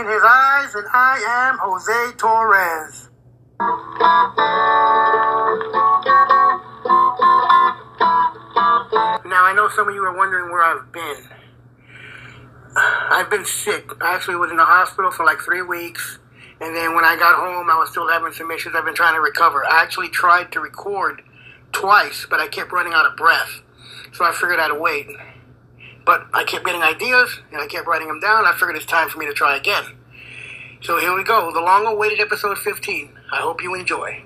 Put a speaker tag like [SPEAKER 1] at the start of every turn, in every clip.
[SPEAKER 1] I am Jose Torres. Now, I know some of you are wondering where I've been. I've been sick. I actually was in the hospital for like three weeks. And then when I got home, I was still having some issues. I've been trying to recover. I actually tried to record twice, but I kept running out of breath. So I figured I'd wait. But I kept getting ideas and I kept writing them down. I figured it's time for me to try again. So here we go, the long awaited episode 15. I hope you enjoy.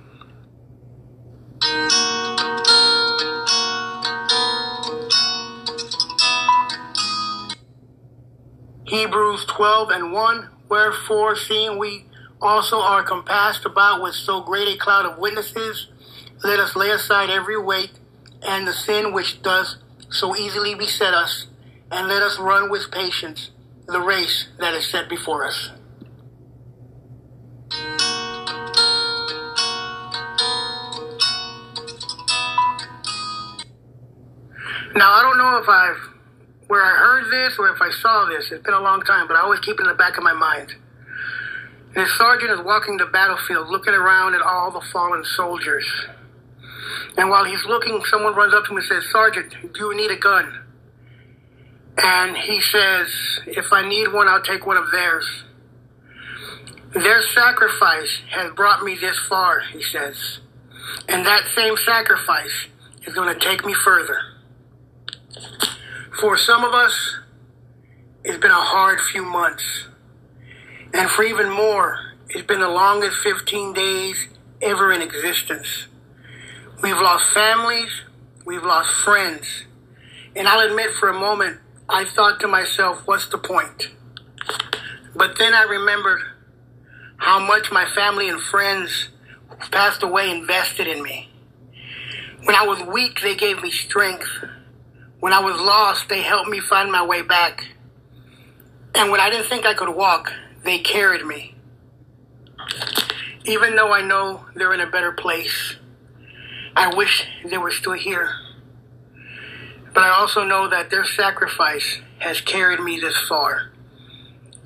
[SPEAKER 1] Hebrews 12 and 1. Wherefore, seeing we also are compassed about with so great a cloud of witnesses, let us lay aside every weight and the sin which does so easily beset us, and let us run with patience the race that is set before us. Now, I don't know if I've where I heard this or if I saw this. It's been a long time, but I always keep it in the back of my mind. This sergeant is walking the battlefield, looking around at all the fallen soldiers. And while he's looking, someone runs up to him and says, Sergeant, do you need a gun? And he says, If I need one, I'll take one of theirs. Their sacrifice has brought me this far, he says. And that same sacrifice is going to take me further. For some of us, it's been a hard few months. And for even more, it's been the longest 15 days ever in existence. We've lost families, we've lost friends. And I'll admit for a moment, I thought to myself, what's the point? But then I remembered how much my family and friends who passed away invested in me. When I was weak, they gave me strength. When I was lost, they helped me find my way back. And when I didn't think I could walk, they carried me. Even though I know they're in a better place, I wish they were still here. But I also know that their sacrifice has carried me this far.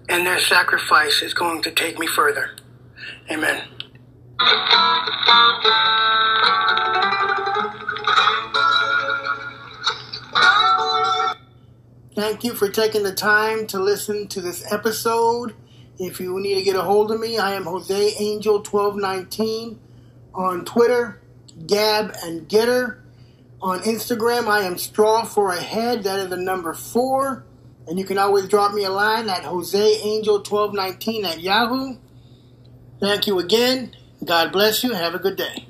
[SPEAKER 1] And their sacrifice is going to take me further. Amen. Thank you for taking the time to listen to this episode. If you need to get a hold of me, I am Jose Angel 1219 on Twitter, Gab and Gettr. On Instagram, I am strong for a Head. That is the number four. And you can always drop me a line at joseangel1219 at Yahoo. Thank you again. God bless you. Have a good day.